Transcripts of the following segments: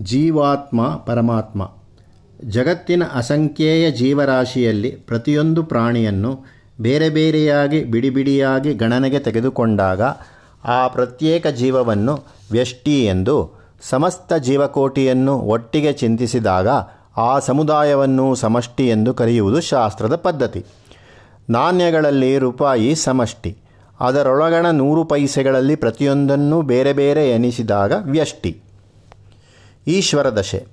ಜೀವಾತ್ಮ, ಪರಮಾತ್ಮ. ಜಗತ್ತಿನ ಅಸಂಖ್ಯೇಯ ಜೀವರಾಶಿಯಲ್ಲಿ ಪ್ರತಿಯೊಂದು ಪ್ರಾಣಿಯನ್ನು ಬೇರೆ ಬೇರೆಯಾಗಿ ಬಿಡಿಬಿಡಿಯಾಗಿ ಗಣನೆಗೆ ತೆಗೆದುಕೊಂಡಾಗ ಆ ಪ್ರತ್ಯೇಕ ಜೀವವನ್ನು ವ್ಯಷ್ಟಿ ಎಂದು ಸಮಸ್ತ ಜೀವಕೋಟಿಯನ್ನು ಒಟ್ಟಿಗೆ ಚಿಂತಿಸಿದಾಗ ಆ ಸಮುದಾಯವನ್ನು ಸಮಷ್ಟಿ ಎಂದು ಕರೆಯುವುದು ಶಾಸ್ತ್ರದ ಪದ್ಧತಿ. ನಾಣ್ಯಗಳಲ್ಲಿ ರೂಪಾಯಿ ಸಮಷ್ಟಿ, ಅದರೊಳಗಣ ನೂರು ಪೈಸೆಗಳಲ್ಲಿ ಪ್ರತಿಯೊಂದನ್ನು ಬೇರೆ ಬೇರೆ ಎನಿಸಿದಾಗ ವ್ಯಷ್ಟಿ. ಈಶ್ವರ ದಶೆ.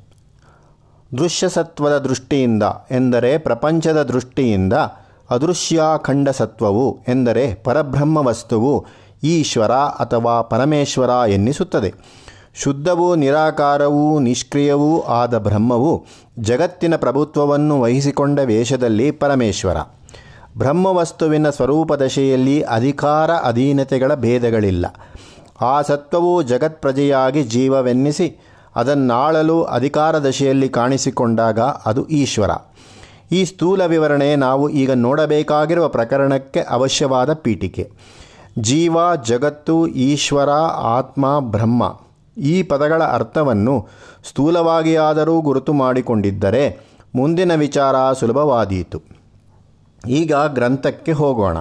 ದೃಶ್ಯಸತ್ವದ ದೃಷ್ಟಿಯಿಂದ ಎಂದರೆ ಪ್ರಪಂಚದ ದೃಷ್ಟಿಯಿಂದ ಅದೃಶ್ಯಾಖಂಡ ಸತ್ವವು ಎಂದರೆ ಪರಬ್ರಹ್ಮ ವಸ್ತುವು ಈಶ್ವರ ಅಥವಾ ಪರಮೇಶ್ವರ ಎನ್ನಿಸುತ್ತದೆ. ಶುದ್ಧವೂ ನಿರಾಕಾರವೂ ನಿಷ್ಕ್ರಿಯವೂ ಆದ ಬ್ರಹ್ಮವು ಜಗತ್ತಿನ ಪ್ರಭುತ್ವವನ್ನು ವಹಿಸಿಕೊಂಡ ವೇಷದಲ್ಲಿ ಪರಮೇಶ್ವರ. ಬ್ರಹ್ಮವಸ್ತುವಿನ ಸ್ವರೂಪದಶೆಯಲ್ಲಿ ಅಧಿಕಾರ ಅಧೀನತೆಗಳ ಭೇದಗಳಿಲ್ಲ. ಆ ಸತ್ವವು ಜಗತ್ಪ್ರಜೆಯಾಗಿ ಜೀವವೆನ್ನಿಸಿ ಅದನ್ನಾಳಲು ಅಧಿಕಾರ ದಶೆಯಲ್ಲಿ ಕಾಣಿಸಿಕೊಂಡಾಗ ಅದು ಈಶ್ವರ. ಈ ಸ್ಥೂಲ ವಿವರಣೆ ನಾವು ಈಗ ನೋಡಬೇಕಾಗಿರುವ ಪ್ರಕರಣಕ್ಕೆ ಅವಶ್ಯವಾದ ಪೀಠಿಕೆ. ಜೀವ, ಜಗತ್ತು, ಈಶ್ವರ, ಆತ್ಮ, ಬ್ರಹ್ಮ ಈ ಪದಗಳ ಅರ್ಥವನ್ನು ಸ್ಥೂಲವಾಗಿಯಾದರೂ ಗುರುತು ಮಾಡಿಕೊಂಡಿದ್ದರೆ ಮುಂದಿನ ವಿಚಾರ ಸುಲಭವಾದೀತು. ಈಗ ಗ್ರಂಥಕ್ಕೆ ಹೋಗೋಣ.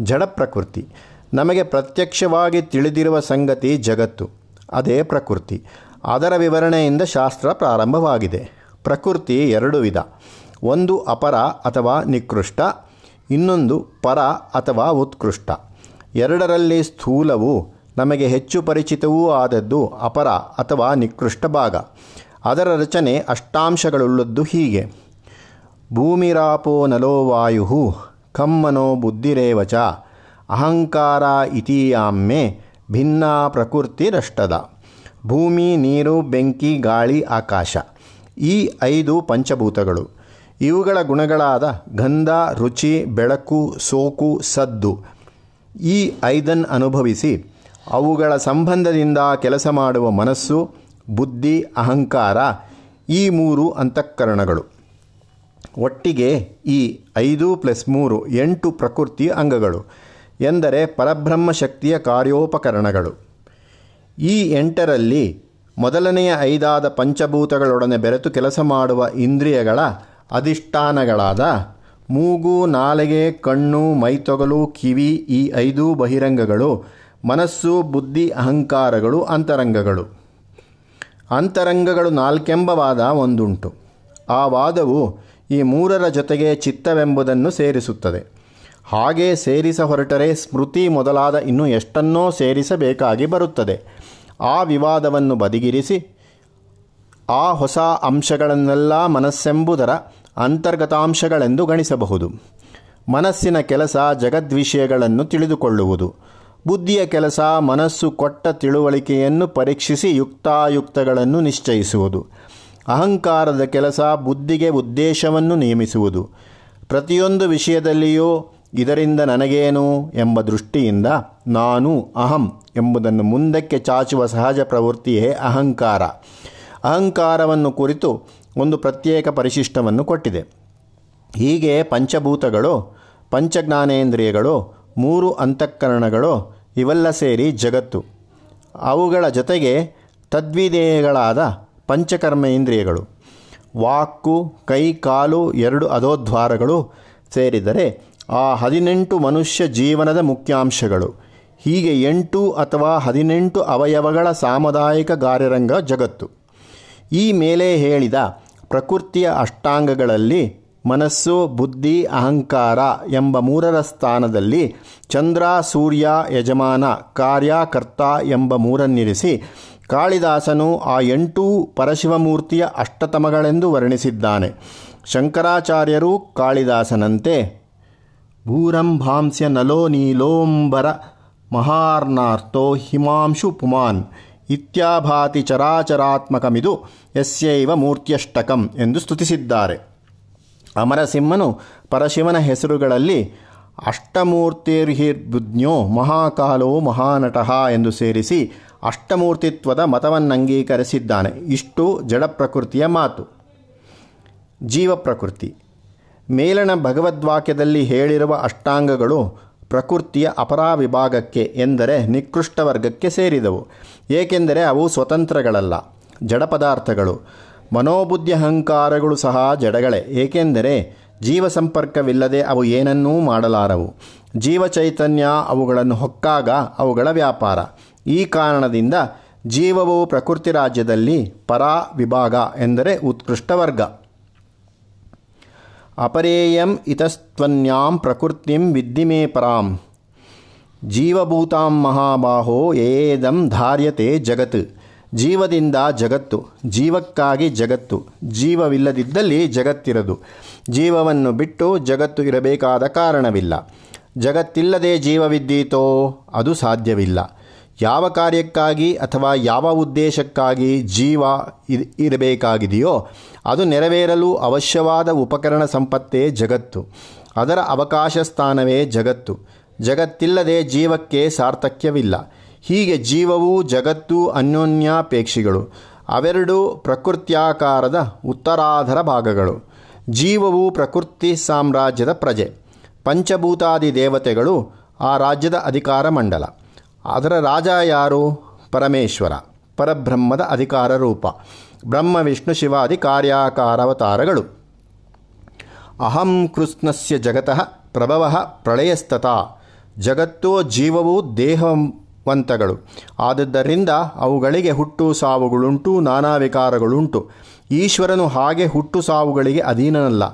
ಜಡ ಪ್ರಕೃತಿ. ನಮಗೆ ಪ್ರತ್ಯಕ್ಷವಾಗಿ ತಿಳಿದಿರುವ ಸಂಗತಿ ಜಗತ್ತು. ಅದೇ ಪ್ರಕೃತಿ. ಅದರ ವಿವರಣೆಯಿಂದ ಶಾಸ್ತ್ರ ಪ್ರಾರಂಭವಾಗಿದೆ. ಪ್ರಕೃತಿ ಎರಡು ವಿಧ. ಒಂದು ಅಪರ ಅಥವಾ ನಿಕೃಷ್ಟ, ಇನ್ನೊಂದು ಪರ ಅಥವಾ ಉತ್ಕೃಷ್ಟ. ಎರಡರಲ್ಲಿ ಸ್ಥೂಲವು ನಮಗೆ ಹೆಚ್ಚು ಪರಿಚಿತವೂ ಆದದ್ದು ಅಪರ ಅಥವಾ ನಿಕೃಷ್ಟ ಭಾಗ. ಅದರ ರಚನೆ ಅಷ್ಟಾಂಶಗಳುಳ್ಳದ್ದು ಹೀಗೆ. ಭೂಮಿರಾಪೋ ನಲೋ ವಾಯು ಕಮ್ಮನೋ ಬುದ್ಧಿರೇವಚ, ಅಹಂಕಾರ ಇತೀಯಾಮ್ಮೆ, ಭಿನ್ನ ಪ್ರಕೃತಿರಷ್ಟದ ಭೂಮಿ, ನೀರು, ಬೆಂಕಿ, ಗಾಳಿ, ಆಕಾಶ. ಈ ಐದು ಪಂಚಭೂತಗಳು. ಇವುಗಳ ಗುಣಗಳಾದ ಗಂಧ, ರುಚಿ, ಬೆಳಕು, ಸೋಕು, ಸದ್ದು. ಈ ಐದನ್ನು ಅನುಭವಿಸಿ ಅವುಗಳ ಸಂಬಂಧದಿಂದ ಕೆಲಸ ಮಾಡುವ ಮನಸ್ಸು, ಬುದ್ಧಿ, ಅಹಂಕಾರ ಈ ಮೂರು ಅಂತಃಕರಣಗಳು. ಒಟ್ಟಿಗೆ ಈ ಐದು ಪ್ಲಸ್ ಮೂರು ಎಂಟು ಪ್ರಕೃತಿ ಅಂಗಗಳು ಎಂದರೆ ಪರಬ್ರಹ್ಮ ಶಕ್ತಿಯ ಕಾರ್ಯೋಪಕರಣಗಳು. ಈ ಎಂಟರಲ್ಲಿ ಮೊದಲನೆಯ ಐದಾದ ಪಂಚಭೂತಗಳೊಡನೆ ಬೆರೆತು ಕೆಲಸ ಮಾಡುವ ಇಂದ್ರಿಯಗಳ ಅಧಿಷ್ಠಾನಗಳಾದ ಮೂಗು, ನಾಲಿಗೆ, ಕಣ್ಣು, ಮೈತೊಗಲು, ಕಿವಿ ಈ ಐದು ಬಹಿರಂಗಗಳು, ಮನಸ್ಸು, ಬುದ್ಧಿ, ಅಹಂಕಾರಗಳು, ಅಂತರಂಗಗಳು. ಅಂತರಂಗಗಳು ನಾಲ್ಕೆಂಬ ವಾದ ಒಂದುಂಟು. ಆ ವಾದವು ಈ ಮೂರರ ಜೊತೆಗೆ ಚಿತ್ತವೆಂಬುದನ್ನು ಸೇರಿಸುತ್ತದೆ. ಹಾಗೆ ಸೇರಿಸ ಹೊರಟರೆ ಸ್ಮೃತಿ ಮೊದಲಾದ ಇನ್ನು ಎಷ್ಟನ್ನೋ ಸೇರಿಸಬೇಕಾಗಿ ಬರುತ್ತದೆ. ಆ ವಿವಾದವನ್ನು ಬದಿಗಿರಿಸಿ, ಆ ಹೊಸ ಅಂಶಗಳನ್ನೆಲ್ಲ ಮನಸ್ಸೆಂಬುದರ ಅಂತರ್ಗತಾಂಶಗಳೆಂದು ಗಣಿಸಬಹುದು. ಮನಸ್ಸಿನ ಕೆಲಸ ಜಗದ್ವಿಷಯಗಳನ್ನು ತಿಳಿದುಕೊಳ್ಳುವುದು. ಬುದ್ಧಿಯ ಕೆಲಸ ಮನಸ್ಸು ಕೊಟ್ಟ ತಿಳುವಳಿಕೆಯನ್ನು ಪರೀಕ್ಷಿಸಿ ಯುಕ್ತಾಯುಕ್ತಗಳನ್ನು ನಿಶ್ಚಯಿಸುವುದು. ಅಹಂಕಾರದ ಕೆಲಸ ಬುದ್ಧಿಗೆ ಉದ್ದೇಶವನ್ನು ನೇಮಿಸುವುದು ಪ್ರತಿಯೊಂದು ವಿಷಯದಲ್ಲಿಯೂ ಇದರಿಂದ ನನಗೇನು ಎಂಬ ದೃಷ್ಟಿಯಿಂದ ನಾನು ಅಹಂ ಎಂಬುದನ್ನು ಮುಂದಕ್ಕೆ ಚಾಚುವ ಸಹಜ ಪ್ರವೃತ್ತಿಯೇ ಅಹಂಕಾರ. ಅಹಂಕಾರವನ್ನು ಕುರಿತು ಒಂದು ಪ್ರತ್ಯೇಕ ಪರಿಶಿಷ್ಟವನ್ನು ಕೊಟ್ಟಿದೆ. ಹೀಗೆ ಪಂಚಭೂತಗಳು, ಪಂಚಜ್ಞಾನೇಂದ್ರಿಯಗಳು, ಮೂರು ಅಂತಃಕರಣಗಳು ಇವೆಲ್ಲ ಸೇರಿ ಜಗತ್ತು. ಅವುಗಳ ಜೊತೆಗೆ ತದ್ವಿಧೇಯಗಳಾದ ಪಂಚಕರ್ಮೇಂದ್ರಿಯಗಳು. ವಾಕು ಕೈ, ಕಾಲು ಎರಡು ಅಧೋದ್ವಾರಗಳು ಸೇರಿದರೆ ಆ ಹದಿನೆಂಟು ಮನುಷ್ಯ ಜೀವನದ ಮುಖ್ಯಾಂಶಗಳು. ಹೀಗೆ ಎಂಟು ಅಥವಾ ಹದಿನೆಂಟು ಅವಯವಗಳ ಸಾಮುದಾಯಿಕ ಕಾರ್ಯರಂಗ ಜಗತ್ತು. ಈ ಮೇಲೆ ಹೇಳಿದ ಪ್ರಕೃತಿಯ ಅಷ್ಟಾಂಗಗಳಲ್ಲಿ ಮನಸ್ಸು, ಬುದ್ಧಿ, ಅಹಂಕಾರ ಎಂಬ ಮೂರರ ಸ್ಥಾನದಲ್ಲಿ ಚಂದ್ರ, ಸೂರ್ಯ, ಯಜಮಾನ, ಕಾರ್ಯಕರ್ತ ಎಂಬ ಮೂರನ್ನಿರಿಸಿ ಕಾಳಿದಾಸನು ಆ ಎಂಟೂ ಪರಶಿವಮೂರ್ತಿಯ ಅಷ್ಟತಮಗಳೆಂದು ವರ್ಣಿಸಿದ್ದಾನೆ. ಶಂಕರಾಚಾರ್ಯರು ಕಾಳಿದಾಸನಂತೆ ಭೂರಂಭಾಂಸ್ಯ ನಲೋ ನೀಲೋಂಬರ ಮಹಾರ್ನಾರ್ಥೋ ಹಿಮಾಂಶು ಪುಮಾನ್ ಇತ್ಯಾಭಾತಿ ಚರಾಚರಾತ್ಮಕಮಿದು ಯಸ್ಯೈವ ಮೂರ್ತ್ಯಷ್ಟಕಂ ಎಂದು ಸ್ತುತಿಸಿದ್ದಾರೆ। ಅಮರಸಿಂಹನು ಪರಶಿವನ ಹೆಸರುಗಳಲ್ಲಿ ಅಷ್ಟಮೂರ್ತಿರ್ಹಿರ್ಬುಜ್ಞೋ ಮಹಾಕಾಲೋ ಮಹಾನಟಃ ಎಂದು ಸೇರಿಸಿ ಅಷ್ಟಮೂರ್ತಿತ್ವದ ಮತವನ್ನಂಗೀಕರಿಸಿದ್ದಾನೆ ಇಷ್ಟು ಜಡಪ್ರಕೃತಿಯ ಮಾತು। ಜೀವ ಪ್ರಕೃತಿ ಮೇಲಣ ಭಗವದ್ವಾಕ್ಯದಲ್ಲಿ ಹೇಳಿರುವ ಅಷ್ಟಾಂಗಗಳು ಪ್ರಕೃತಿಯ ಅಪರಾ ವಿಭಾಗಕ್ಕೆ ಎಂದರೆ ನಿಕೃಷ್ಟ ವರ್ಗಕ್ಕೆ ಸೇರಿದವು. ಏಕೆಂದರೆ ಅವು ಸ್ವತಂತ್ರಗಳಲ್ಲ, ಜಡ ಪದಾರ್ಥಗಳು. ಮನೋಬುದ್ಧಿ ಅಹಂಕಾರಗಳು ಸಹ ಜಡಗಳೇ. ಏಕೆಂದರೆ ಜೀವ ಸಂಪರ್ಕವಿಲ್ಲದೆ ಅವು ಏನನ್ನೂ ಮಾಡಲಾರವು. ಜೀವ ಚೈತನ್ಯ ಅವುಗಳನ್ನು ಹೊಕ್ಕಾಗ ಅವುಗಳ ವ್ಯಾಪಾರ. ಈ ಕಾರಣದಿಂದ ಜೀವವು ಪ್ರಕೃತಿ ರಾಜ್ಯದಲ್ಲಿ ಪರಾ ವಿಭಾಗ ಎಂದರೆ ಉತ್ಕೃಷ್ಟ ವರ್ಗ. ಅಪರೇಯಂ ಇತಸ್ತ್ವನ್ಯಾಂ ಪ್ರಕೃತಿಂ ವಿದ್ಧಿಮೇ ಪರಾಂ ಜೀವಭೂತಾಂ ಮಹಾಬಾಹೋ ಏದಂ ಧಾರ್ಯತೆ ಜಗತ್ ಜೀವದಿಂದ ಜಗತ್ತು ಜೀವಕ್ಕಾಗಿ ಜಗತ್ತು ಜೀವವಿಲ್ಲದಿದ್ದಲ್ಲಿ ಜಗತ್ತಿರದು। ಜೀವವನ್ನು ಬಿಟ್ಟು ಜಗತ್ತು ಇರಬೇಕಾದ ಕಾರಣವಿಲ್ಲ। ಜಗತ್ತಿಲ್ಲದೆ ಜೀವವಿದ್ದೀತೋ, ಅದು ಸಾಧ್ಯವಿಲ್ಲ। ಯಾವ ಕಾರ್ಯಕ್ಕಾಗಿ ಅಥವಾ ಯಾವ ಉದ್ದೇಶಕ್ಕಾಗಿ ಜೀವ ಇರಬೇಕಾಗಿದೆಯೋ ಅದು ನೆರವೇರಲು ಅವಶ್ಯವಾದ ಉಪಕರಣ ಸಂಪತ್ತೇ ಜಗತ್ತು. ಅದರ ಅವಕಾಶ ಸ್ಥಾನವೇ ಜಗತ್ತು. ಜಗತ್ತಿಲ್ಲದೆ ಜೀವಕ್ಕೆ ಸಾರ್ಥಕ್ಯವಿಲ್ಲ. ಹೀಗೆ ಜೀವವು ಜಗತ್ತು ಅನ್ಯೋನ್ಯಾಪೇಕ್ಷಿಗಳು. ಅವೆರಡು ಪ್ರಕೃತ್ಯಾಕಾರದ ಉತ್ತರಾಧರ ಭಾಗಗಳು. ಜೀವವು ಪ್ರಕೃತಿ ಸಾಮ್ರಾಜ್ಯದ ಪ್ರಜೆ. ಪಂಚಭೂತಾದಿ ದೇವತೆಗಳು ಆ ರಾಜ್ಯದ ಅಧಿಕಾರ ಮಂಡಲ. ಅದರ ರಾಜ ಯಾರು? ಪರಮೇಶ್ವರ. ಪರಬ್ರಹ್ಮದ ಅಧಿಕಾರ ರೂಪ. ಬ್ರಹ್ಮ, ವಿಷ್ಣು ಶಿವಾದಿ ಕಾರ್ಯಾಕಾರವತಾರಗಳು ಅಹಂ ಕೃಷ್ಣಸ್ಯ ಜಗತಃ ಪ್ರಭವ ಪ್ರಳಯಸ್ತತ ಜಗತ್ತೋ ಜೀವವು ದೇಹವಂತಗಳು. ಆದದ್ದರಿಂದ ಅವುಗಳಿಗೆ ಹುಟ್ಟು ಸಾವುಗಳುಂಟು, ನಾನಾ ವಿಕಾರಗಳುಂಟು. ಈಶ್ವರನು ಹಾಗೆ ಹುಟ್ಟು ಸಾವುಗಳಿಗೆ ಅಧೀನನಲ್ಲ.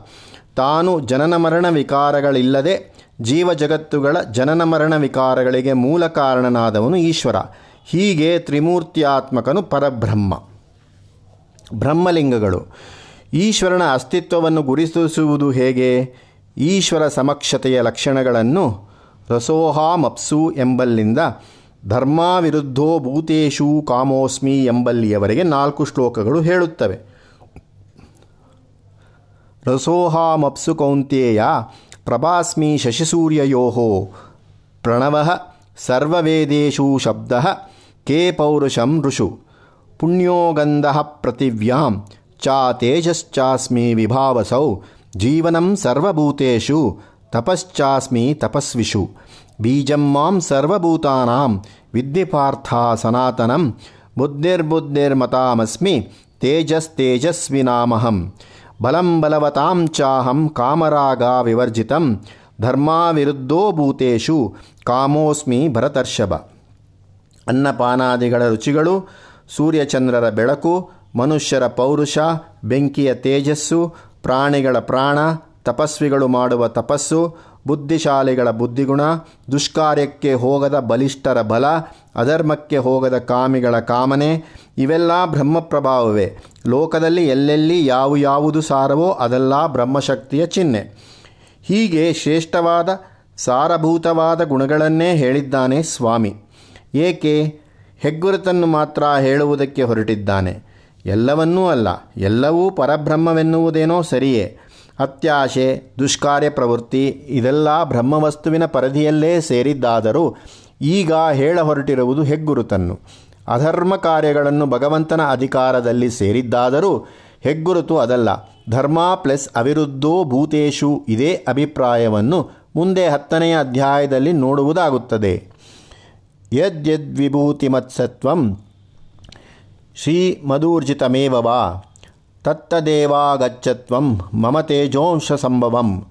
ತಾನು ಜನನ ಮರಣ ವಿಕಾರಗಳಿಲ್ಲದೆ ಜೀವ ಜಗತ್ತುಗಳ ಜನನ ಮರಣ ವಿಕಾರಗಳಿಗೆ ಮೂಲ ಕಾರಣನಾದವನು ಈಶ್ವರ. ಹೀಗೆ ತ್ರಿಮೂರ್ತಿಯಾತ್ಮಕನು ಪರಬ್ರಹ್ಮ. ಬ್ರಹ್ಮಲಿಂಗಗಳು. ಈಶ್ವರನ ಅಸ್ತಿತ್ವವನ್ನು ಗುರುತಿಸುವುದು ಹೇಗೆ? ಈಶ್ವರ ಸಮಕ್ಷತೆಯ ಲಕ್ಷಣಗಳನ್ನು ರಸೋಹಾಮಪ್ಸು ಎಂಬಲ್ಲಿಂದ ಧರ್ಮಾವಿರುದ್ಧೋ ಭೂತೇಶು ಕಾಮೋಸ್ಮಿ ಎಂಬಲ್ಲಿಯವರೆಗೆ ನಾಲ್ಕು ಶ್ಲೋಕಗಳು ಹೇಳುತ್ತವೆ. ರಸೋಹಾಮಪ್ಸು ಕೌಂತೇಯ ಪ್ರಭಾಸ್ಮಿ ಶಶಿಸೂರ್ಯಯೋ ಪ್ರಣವ ಸರ್ವವೇದೇಶು ಶಬ್ದ ಕೇ ಪೌರುಷಂ ಋಷು ಪುಣ್ಯೋಗಂಧ ಪೃಥಿವ್ಯಾಂ ಚಾ ತೇಜಶ್ಚಾಸ್ಮಿ ವಿಭಾವಸೌ ಜೀವನಂ ಸರ್ವಭೂತೇಷು ತಪಶ್ಚಾಸ್ಮಿ ತಪಸ್ವಿಷು ಬೀಜಂ ಮಾಂ ಸರ್ವಭೂತಾನಾಂ ವಿದ್ಯಪಾರ್ಥ ಸನಾತನಂ ಬುದ್ಧಿರ್ಬುದ್ಧಿರ್ಮತಾಮಸ್ಮಿ ತೇಜಸ್ತೇಜಸ್ವಿನಾಮಹಂ ಬಲಂ ಬಲವತಾಂ ಚಾಹಂ ಕಾಮರಾಗ ವಿವರ್ಜಿತಂ ಧರ್ಮಾವಿರುದ್ಧೋ ಭೂತೇಶು ಕಾಮೋಸ್ಮಿ ಭರತರ್ಷಭ. ಅನ್ನಪಾನಾದಿಗಳ ರುಚಿಗಳು ಸೂರ್ಯಚಂದ್ರರ ಬೆಳಕು, ಮನುಷ್ಯರ ಪೌರುಷ, ಬೆಂಕಿಯ ತೇಜಸ್ಸು, ಪ್ರಾಣಿಗಳ ಪ್ರಾಣ, ತಪಸ್ವಿಗಳು ಮಾಡುವ ತಪಸ್ಸು ಬುದ್ಧಿಶಾಲಿಗಳ ಬುದ್ಧಿಗುಣ, ದುಷ್ಕಾರ್ಯಕ್ಕೆ ಹೋಗದ ಬಲಿಷ್ಠರ ಬಲ, ಅಧರ್ಮಕ್ಕೆ ಹೋಗದ ಕಾಮಿಗಳ ಕಾಮನೆ, ಇವೆಲ್ಲ ಬ್ರಹ್ಮಪ್ರಭಾವವೇ. ಲೋಕದಲ್ಲಿ ಎಲ್ಲೆಲ್ಲಿ ಯಾವ ಯಾವುದು ಸಾರವೋ ಅದೆಲ್ಲ ಬ್ರಹ್ಮಶಕ್ತಿಯ ಚಿಹ್ನೆ. ಹೀಗೆ ಶ್ರೇಷ್ಠವಾದ, ಸಾರಭೂತವಾದ ಗುಣಗಳನ್ನೇ ಹೇಳಿದ್ದಾನೆ ಸ್ವಾಮಿ. ಏಕೆ? ಹೆಗ್ಗುರುತನ್ನು ಮಾತ್ರ ಹೇಳುವುದಕ್ಕೆ ಹೊರಟಿದ್ದಾನೆ. ಎಲ್ಲವನ್ನೂ ಅಲ್ಲ, ಎಲ್ಲವೂ ಪರಬ್ರಹ್ಮವೆನ್ನುವುದೇನೋ ಸರಿಯೇ. ಅತ್ಯಾಶೆ, ದುಷ್ಕಾರ್ಯ ಪ್ರವೃತ್ತಿ ಇದೆಲ್ಲ ಬ್ರಹ್ಮವಸ್ತುವಿನ ಪರಿಧಿಯಲ್ಲೇ ಸೇರಿದ್ದಾದರೂ ಈಗ ಹೇಳ ಹೊರಟಿರುವುದು ಹೆಗ್ಗುರುತನ್ನು. ಅಧರ್ಮ ಕಾರ್ಯಗಳನ್ನು ಭಗವಂತನ ಅಧಿಕಾರದಲ್ಲಿ ಸೇರಿದ್ದಾದರೂ ಹೆಗ್ಗುರುತು ಅದಲ್ಲ. ಧರ್ಮ ಪ್ಲಸ್ ಅವಿರುದ್ಧೋ ಭೂತೇಶು ಇದೇ ಅಭಿಪ್ರಾಯವನ್ನು ಮುಂದೆ ಹತ್ತನೆಯ ಅಧ್ಯಾಯದಲ್ಲಿ ನೋಡುವುದಾಗುತ್ತದೆ. ಯದ್ಯದ್ವಿಭೂತಿಮತ್ಸತ್ವಂ ಶ್ರೀ ಮಧೂರ್ಜಿತಮೇವ ತತ್ತದೇವಾಗಚ್ಚತ್ವಂ ಮಮ ತೇಜೋಂಶ ಸಂಭವಂ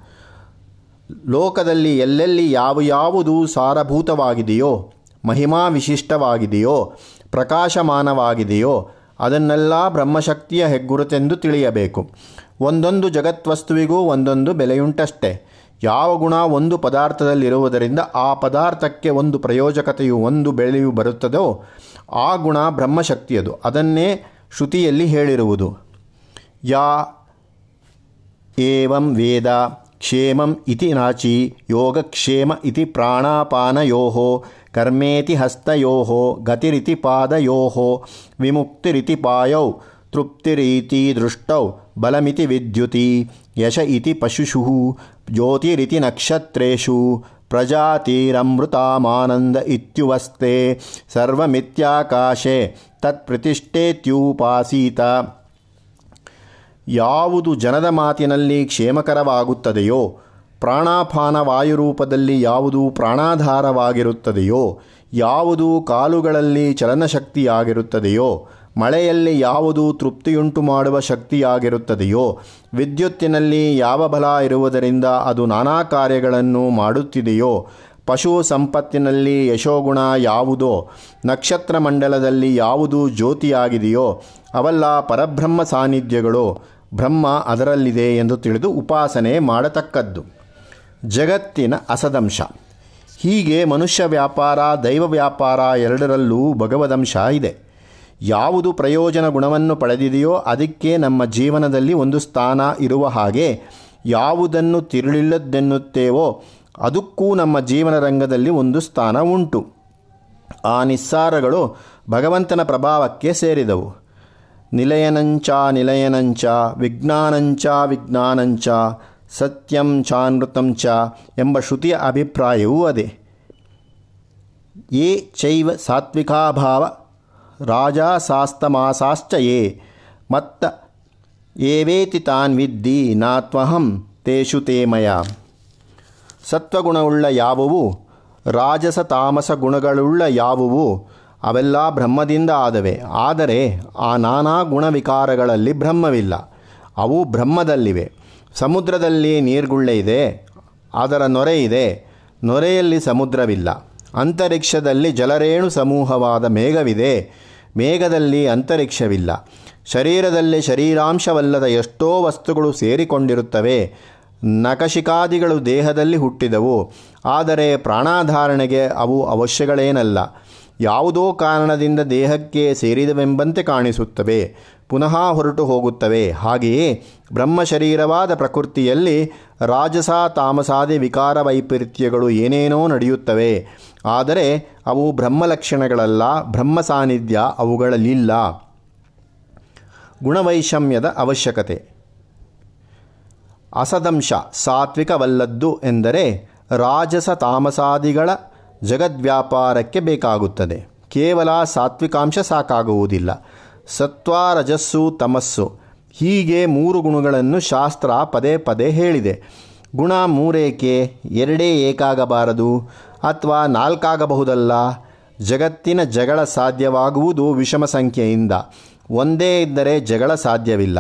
ಲೋಕದಲ್ಲಿ ಎಲ್ಲೆಲ್ಲಿ ಯಾವ ಯಾವುದು ಸಾರಭೂತವಾಗಿದೆಯೋ, ಮಹಿಮಾ ವಿಶಿಷ್ಟವಾಗಿದೆಯೋ, ಪ್ರಕಾಶಮಾನವಾಗಿದೆಯೋ, ಅದನ್ನೆಲ್ಲ ಬ್ರಹ್ಮಶಕ್ತಿಯ ಹೆಗ್ಗುರುತೆಂದು ತಿಳಿಯಬೇಕು. ಒಂದೊಂದು ಜಗತ್ವಸ್ತುವಿಗೂ ಒಂದೊಂದು ಬೆಲೆಯುಂಟಷ್ಟೇ. ಯಾವ ಗುಣ ಒಂದು ಪದಾರ್ಥದಲ್ಲಿರುವುದರಿಂದ ಆ ಪದಾರ್ಥಕ್ಕೆ ಒಂದು ಪ್ರಯೋಜಕತೆಯು ಒಂದು ಬೆಳೆಯು ಬರುತ್ತದೋ, ಆ ಗುಣ ಬ್ರಹ್ಮಶಕ್ತಿಯದು. ಅದನ್ನೇ ಶ್ರುತಿಯಲ್ಲಿ ಹೇಳಿರುವುದು. या एवं वेद क्षेमम् इति नाची योगक्षेम इति प्राणापानयोः कर्मेति हस्तयोः गतिरिति पादयोः विमुक्तिरिति पायौ तृप्तिरिति दृष्टौ बलमिति विद्युति यश इति पशुषुः ज्योतिरिति नक्षत्रेषु प्रजातिरमृतामानन्द इत्युवस्ते सर्वमित्याकाशे तत्प्रतिष्ठेत्यूपासीत। ಯಾವುದು ಜನದ ಮಾತಿನಲ್ಲಿ ಕ್ಷೇಮಕರವಾಗುತ್ತದೆಯೋ ಪ್ರಾಣಾಪಾನ ವಾಯುರೂಪದಲ್ಲಿ ಯಾವುದು ಪ್ರಾಣಾಧಾರವಾಗಿರುತ್ತದೆಯೋ, ಯಾವುದು ಕಾಲುಗಳಲ್ಲಿ ಚಲನಶಕ್ತಿಯಾಗಿರುತ್ತದೆಯೋ, ಮಳೆಯಲ್ಲಿ ಯಾವುದು ತೃಪ್ತಿಯುಂಟು ಮಾಡುವ ಶಕ್ತಿಯಾಗಿರುತ್ತದೆಯೋ, ವಿದ್ಯುತ್ತಿನಲ್ಲಿ ಯಾವ ಬಲ ಇರುವುದರಿಂದ ಅದು ನಾನಾ ಕಾರ್ಯಗಳನ್ನು ಮಾಡುತ್ತಿದೆಯೋ ಪಶು ಸಂಪತ್ತಿನಲ್ಲಿ ಯಶೋಗುಣ ಯಾವುದೋ? ನಕ್ಷತ್ರ ಮಂಡಲದಲ್ಲಿ ಯಾವುದು ಜ್ಯೋತಿಯಾಗಿದೆಯೋ? ಅವೆಲ್ಲ ಪರಬ್ರಹ್ಮ ಸಾನ್ನಿಧ್ಯಗಳು. ಬ್ರಹ್ಮ ಅದರಲ್ಲಿದೆ ಎಂದು ತಿಳಿದು ಉಪಾಸನೆ ಮಾಡತಕ್ಕದ್ದು. ಜಗತ್ತಿನ ಅಸದಂಶ. ಹೀಗೆ ಮನುಷ್ಯ ವ್ಯಾಪಾರ, ದೈವ ವ್ಯಾಪಾರ ಎರಡರಲ್ಲೂ ಭಗವದಂಶ ಇದೆ. ಯಾವುದು ಪ್ರಯೋಜನ ಗುಣವನ್ನು ಪಡೆದಿದೆಯೋ ಅದಕ್ಕೆ ನಮ್ಮ ಜೀವನದಲ್ಲಿ ಒಂದು ಸ್ಥಾನ ಇರುವ ಹಾಗೆ ಯಾವುದನ್ನು ತಿರುಳಿಲ್ಲದ್ದೆನ್ನುತ್ತೇವೋ ಅದಕ್ಕೂ ನಮ್ಮ ಜೀವನ ರಂಗದಲ್ಲಿ ಒಂದು ಸ್ಥಾನ ಉಂಟು. ಆ ನಿಸ್ಸಾರಗಳು ಭಗವಂತನ ಪ್ರಭಾವಕ್ಕೆ ಸೇರಿದವು. ನಿಲಯನಂಚ ನಿಲಯನಂಚ, ವಿಜ್ಞಾನಂಚ ವಿಜ್ಞಾನಂಚ, ಸತ್ಯಂ ಚಾನೃತಂ ಚ ಎಂಬ ಶ್ರುತಿಯ ಅಭಿಪ್ರಾಯವೂ ಅದೇ. ಯೇ ಚೈವ ಸಾತ್ವಿಕಾಭಾವ ರಾಜಾಸಾಸ್ತಮಾಸಾಶ್ಚ ಯೇ ಮತ್ತ ಏವೇತಿ ತಾನ್ ವಿದ್ದಿ ನಾತ್ವಹಂ ತೇಷು ತೇಮಯ ಸತ್ವಗುಣವುಳ್ಳ ಯಾವುವು? ರಾಜಸ ತಾಮಸ ಗುಣಗಳುಳ್ಳ ಯಾವುವು? ಅವೆಲ್ಲ ಬ್ರಹ್ಮದಿಂದ ಆದವೆ. ಆದರೆ ಆ ನಾನಾ ಗುಣವಿಕಾರಗಳಲ್ಲಿ ಬ್ರಹ್ಮವಿಲ್ಲ. ಅವು ಬ್ರಹ್ಮದಲ್ಲಿವೆ. ಸಮುದ್ರದಲ್ಲಿ ನೀರ್ಗುಳ್ಳೆ ಇದೆ. ಅದರ ನೊರೆ ಇದೆ. ನೊರೆಯಲ್ಲಿ ಸಮುದ್ರವಿಲ್ಲ. ಅಂತರಿಕ್ಷದಲ್ಲಿ ಜಲರೇಣು ಸಮೂಹವಾದ ಮೇಘವಿದೆ. ಮೇಘದಲ್ಲಿ ಅಂತರಿಕ್ಷವಿಲ್ಲ. ಶರೀರದಲ್ಲಿ ಶರೀರಾಂಶವಲ್ಲದ ಎಷ್ಟೋ ವಸ್ತುಗಳು ಸೇರಿಕೊಂಡಿರುತ್ತವೆ. ನಖಶಿಕಾದಿಗಳು ದೇಹದಲ್ಲಿ ಹುಟ್ಟಿದವು. ಆದರೆ ಪ್ರಾಣಾಧಾರಣೆಗೆ ಅವು ಅವಶ್ಯಗಳೇನಲ್ಲ. ಯಾವುದೋ ಕಾರಣದಿಂದ ದೇಹಕ್ಕೆ ಸೇರಿದವೆಂಬಂತೆ ಕಾಣಿಸುತ್ತವೆ. ಪುನಃ ಹೊರಟು ಹೋಗುತ್ತವೆ. ಹಾಗೆಯೇ ಬ್ರಹ್ಮಶರೀರವಾದ ಪ್ರಕೃತಿಯಲ್ಲಿ ರಾಜಸ ತಾಮಸಾದಿ ವಿಕಾರ ವೈಪರೀತ್ಯಗಳು ಏನೇನೋ ನಡೆಯುತ್ತವೆ. ಆದರೆ ಅವು ಬ್ರಹ್ಮಲಕ್ಷಣಗಳಲ್ಲ ಬ್ರಹ್ಮ ಸಾನ್ನಿಧ್ಯ ಅವುಗಳಲ್ಲಿಲ್ಲ ಗುಣವೈಷಮ್ಯದ ಅವಶ್ಯಕತೆ. ಅಸದಂಶ, ಸಾತ್ವಿಕವಲ್ಲದ್ದು ಎಂದರೆ ರಾಜಸ ತಾಮಸಾದಿಗಳ ಜಗದ್ವ್ಯಾಪಾರಕ್ಕೆ ಬೇಕಾಗುತ್ತದೆ. ಕೇವಲ ಸಾತ್ವಿಕಾಂಶ ಸಾಕಾಗುವುದಿಲ್ಲ. ಸತ್ವ ರಜಸ್ಸು ತಮಸ್ಸು. ಹೀಗೆ ಮೂರು ಗುಣಗಳನ್ನು ಶಾಸ್ತ್ರ ಪದೇ ಪದೇ ಹೇಳಿದೆ. ಗುಣ ಮೂರೇಕೆ, ಎರಡೇ ಏಕಾಗಬಾರದು ಅಥವಾ ನಾಲ್ಕಾಗಬಹುದಲ್ಲ? ಜಗತ್ತಿನ ಜಗಳ ಸಾಧ್ಯವಾಗುವುದು ವಿಷಮ ಸಂಖ್ಯೆಯಿಂದ ಒಂದೇ ಇದ್ದರೆ ಜಗಳ ಸಾಧ್ಯವಿಲ್ಲ.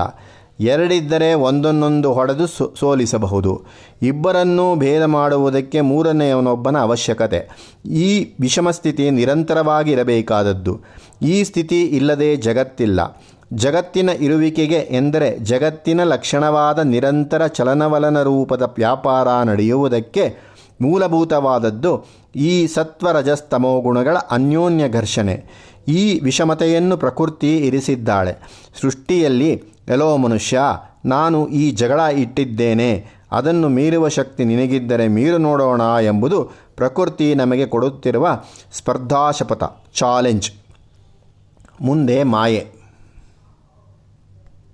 ಎರಡಿದ್ದರೆ ಒಂದನ್ನೊಂದು ಹೊಡೆದು ಸೋಲಿಸಬಹುದು. ಇಬ್ಬರನ್ನೂ ಭೇದ ಮಾಡುವುದಕ್ಕೆ ಮೂರನೆಯವನೊಬ್ಬನ ಅವಶ್ಯಕತೆ. ಈ ವಿಷಮ ಸ್ಥಿತಿ ನಿರಂತರವಾಗಿರಬೇಕಾದದ್ದು. ಈ ಸ್ಥಿತಿ ಇಲ್ಲದೆ ಜಗತ್ತಿಲ್ಲ. ಜಗತ್ತಿನ ಇರುವಿಕೆಗೆ ಎಂದರೆ ಜಗತ್ತಿನ ಲಕ್ಷಣವಾದ ನಿರಂತರ ಚಲನವಲನ ರೂಪದ ವ್ಯಾಪಾರ ನಡೆಯುವುದಕ್ಕೆ ಮೂಲಭೂತವಾದದ್ದು ಈ ಸತ್ವರಜಸ್ತಮೋ ಗುಣಗಳ ಅನ್ಯೋನ್ಯ ಘರ್ಷಣೆ. ಈ ವಿಷಮತೆಯನ್ನು ಪ್ರಕೃತಿ ಇರಿಸಿದ್ದಾಳೆ. ಸೃಷ್ಟಿಯಲ್ಲಿ ಎಲೋ ಮನುಷ್ಯ, ನಾನು ಈ ಜಗಳ ಇಟ್ಟಿದ್ದೇನೆ. ಅದನ್ನು ಮೀರುವ ಶಕ್ತಿ ನಿನಗಿದ್ದರೆ ಮೀರು ನೋಡೋಣ ಎಂಬುದು ಪ್ರಕೃತಿ ನಮಗೆ ಕೊಡುತ್ತಿರುವ ಸ್ಪರ್ಧಾಶಪಥ, ಚಾಲೆಂಜ್. ಮುಂದೆ ಮಾಯೆ.